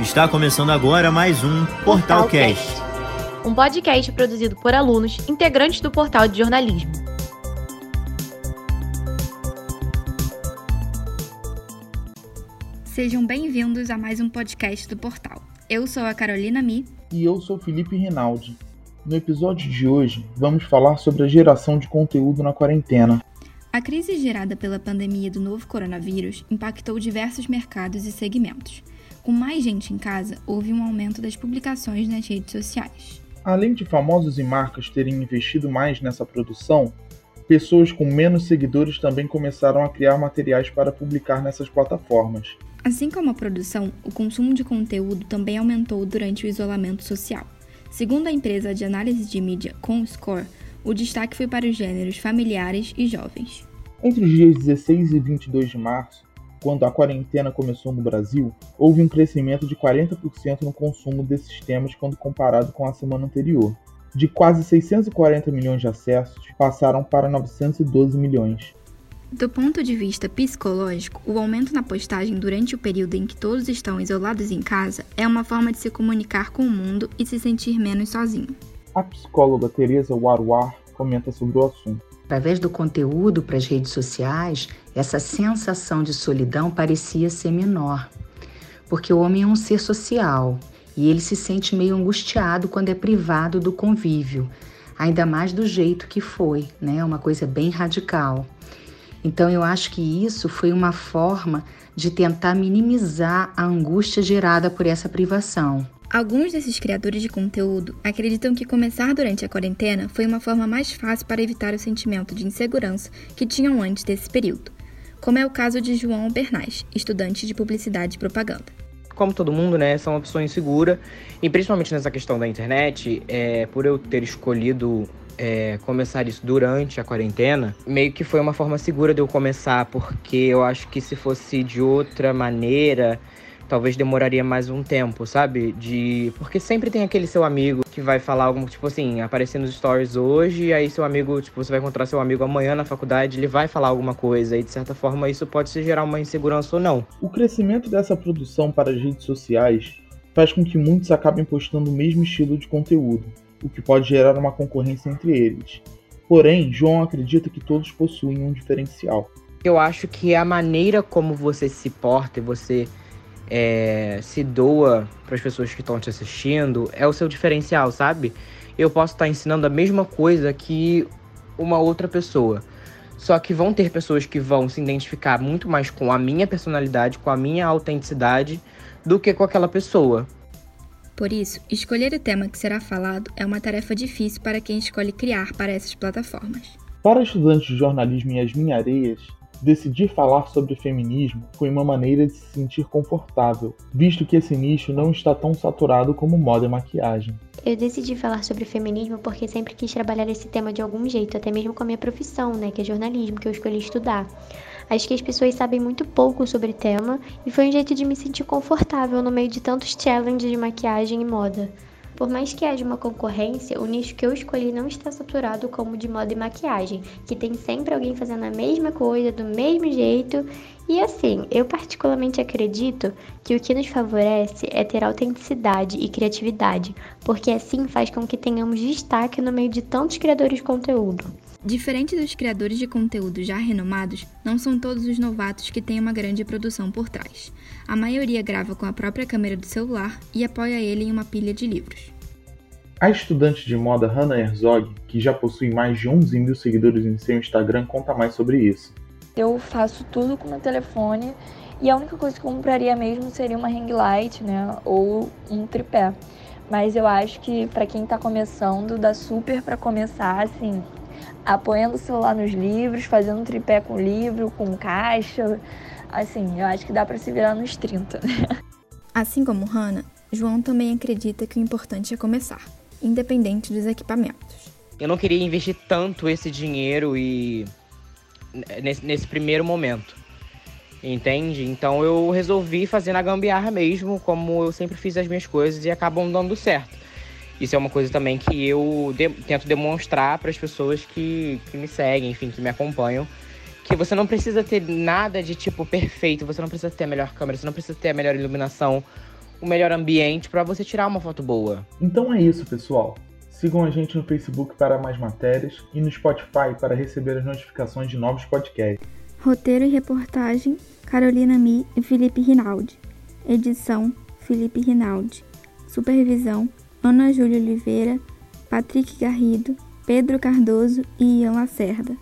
Está começando agora mais um Portalcast. Um podcast produzido por alunos integrantes do portal de jornalismo. Sejam bem-vindos a mais um podcast do portal. Eu sou a Carolina Mi. E eu sou Felipe Rinaldi. No episódio de hoje, vamos falar sobre a geração de conteúdo na quarentena. A crise gerada pela pandemia do novo coronavírus impactou diversos mercados e segmentos. Com mais gente em casa, houve um aumento das publicações nas redes sociais. Além de famosos e marcas terem investido mais nessa produção, pessoas com menos seguidores também começaram a criar materiais para publicar nessas plataformas. Assim como a produção, o consumo de conteúdo também aumentou durante o isolamento social. Segundo a empresa de análise de mídia ComScore, o destaque foi para os gêneros familiares e jovens. Entre os dias 16 e 22 de março, quando a quarentena começou no Brasil, houve um crescimento de 40% no consumo desses temas quando comparado com a semana anterior. De quase 640 milhões de acessos, passaram para 912 milhões. Do ponto de vista psicológico, o aumento na postagem durante o período em que todos estão isolados em casa é uma forma de se comunicar com o mundo e se sentir menos sozinho. A psicóloga Teresa Warwar comenta sobre o assunto. Através do conteúdo para as redes sociais, essa sensação de solidão parecia ser menor, porque o homem é um ser social e ele se sente meio angustiado quando é privado do convívio, ainda mais do jeito que foi, né? Uma coisa bem radical. Então eu acho que isso foi uma forma de tentar minimizar a angústia gerada por essa privação. Alguns desses criadores de conteúdo acreditam que começar durante a quarentena foi uma forma mais fácil para evitar o sentimento de insegurança que tinham antes desse período, como é o caso de João Bernais, estudante de publicidade e propaganda. Como todo mundo, né, são pessoa insegura e principalmente nessa questão da internet, é, por eu ter escolhido é, começar isso durante a quarentena, meio que foi uma forma segura de eu começar, porque eu acho que se fosse de outra maneira, talvez demoraria mais um tempo, sabe? De porque sempre tem aquele seu amigo que vai falar algo tipo assim, aparecer nos stories hoje, e aí seu amigo, tipo, você vai encontrar seu amigo amanhã na faculdade, ele vai falar alguma coisa e de certa forma isso pode se gerar uma insegurança ou não. O crescimento dessa produção para as redes sociais faz com que muitos acabem postando o mesmo estilo de conteúdo, o que pode gerar uma concorrência entre eles. Porém, João acredita que todos possuem um diferencial. Eu acho que a maneira como você se porta e você é, se doa para as pessoas que estão te assistindo é o seu diferencial, sabe? Eu posso estar tá ensinando a mesma coisa que uma outra pessoa. Só que vão ter pessoas que vão se identificar muito mais com a minha personalidade, com a minha autenticidade, do que com aquela pessoa. Por isso, escolher o tema que será falado é uma tarefa difícil para quem escolhe criar para essas plataformas. Para estudantes de jornalismo em Yasmin Areias, Decidir falar sobre feminismo foi uma maneira de se sentir confortável, visto que esse nicho não está tão saturado como moda e maquiagem. Eu decidi falar sobre feminismo porque sempre quis trabalhar esse tema de algum jeito, até mesmo com a minha profissão, né, que é jornalismo, que eu escolhi estudar. Acho que as pessoas sabem muito pouco sobre o tema e foi um jeito de me sentir confortável no meio de tantos challenges de maquiagem e moda. Por mais que haja uma concorrência, o nicho que eu escolhi não está saturado como de moda e maquiagem, que tem sempre alguém fazendo a mesma coisa, do mesmo jeito. E assim, eu particularmente acredito que o que nos favorece é ter autenticidade e criatividade, porque assim faz com que tenhamos destaque no meio de tantos criadores de conteúdo. Diferente dos criadores de conteúdo já renomados, não são todos os novatos que têm uma grande produção por trás. A maioria grava com a própria câmera do celular e apoia ele em uma pilha de livros. A estudante de moda Hannah Herzog, que já possui mais de 11 mil seguidores em seu Instagram, conta mais sobre isso. Eu faço tudo com meu telefone e a única coisa que eu compraria mesmo seria uma ring light, né, ou um tripé. Mas eu acho que para quem está começando, dá super para começar assim, apoiando o celular nos livros, fazendo um tripé com livro, com caixa. Assim, eu acho que dá para se virar nos 30. assim como Hannah, João também acredita que o importante é começar, independente dos equipamentos. Eu não queria investir tanto esse dinheiro e nesse, nesse primeiro momento. Entende? Então eu resolvi fazer na gambiarra mesmo, como eu sempre fiz as minhas coisas e acabam dando certo. Isso é uma coisa também que eu de tento demonstrar para as pessoas que, que me seguem, enfim, que me acompanham. Que você não precisa ter nada de tipo perfeito, você não precisa ter a melhor câmera, você não precisa ter a melhor iluminação. o melhor ambiente para você tirar uma foto boa. Então é isso, pessoal. Sigam a gente no Facebook para mais matérias e no Spotify para receber as notificações de novos podcasts. Roteiro e reportagem: Carolina Mi e Felipe Rinaldi. Edição: Felipe Rinaldi. Supervisão: Ana Júlia Oliveira, Patrick Garrido, Pedro Cardoso e Ian Lacerda.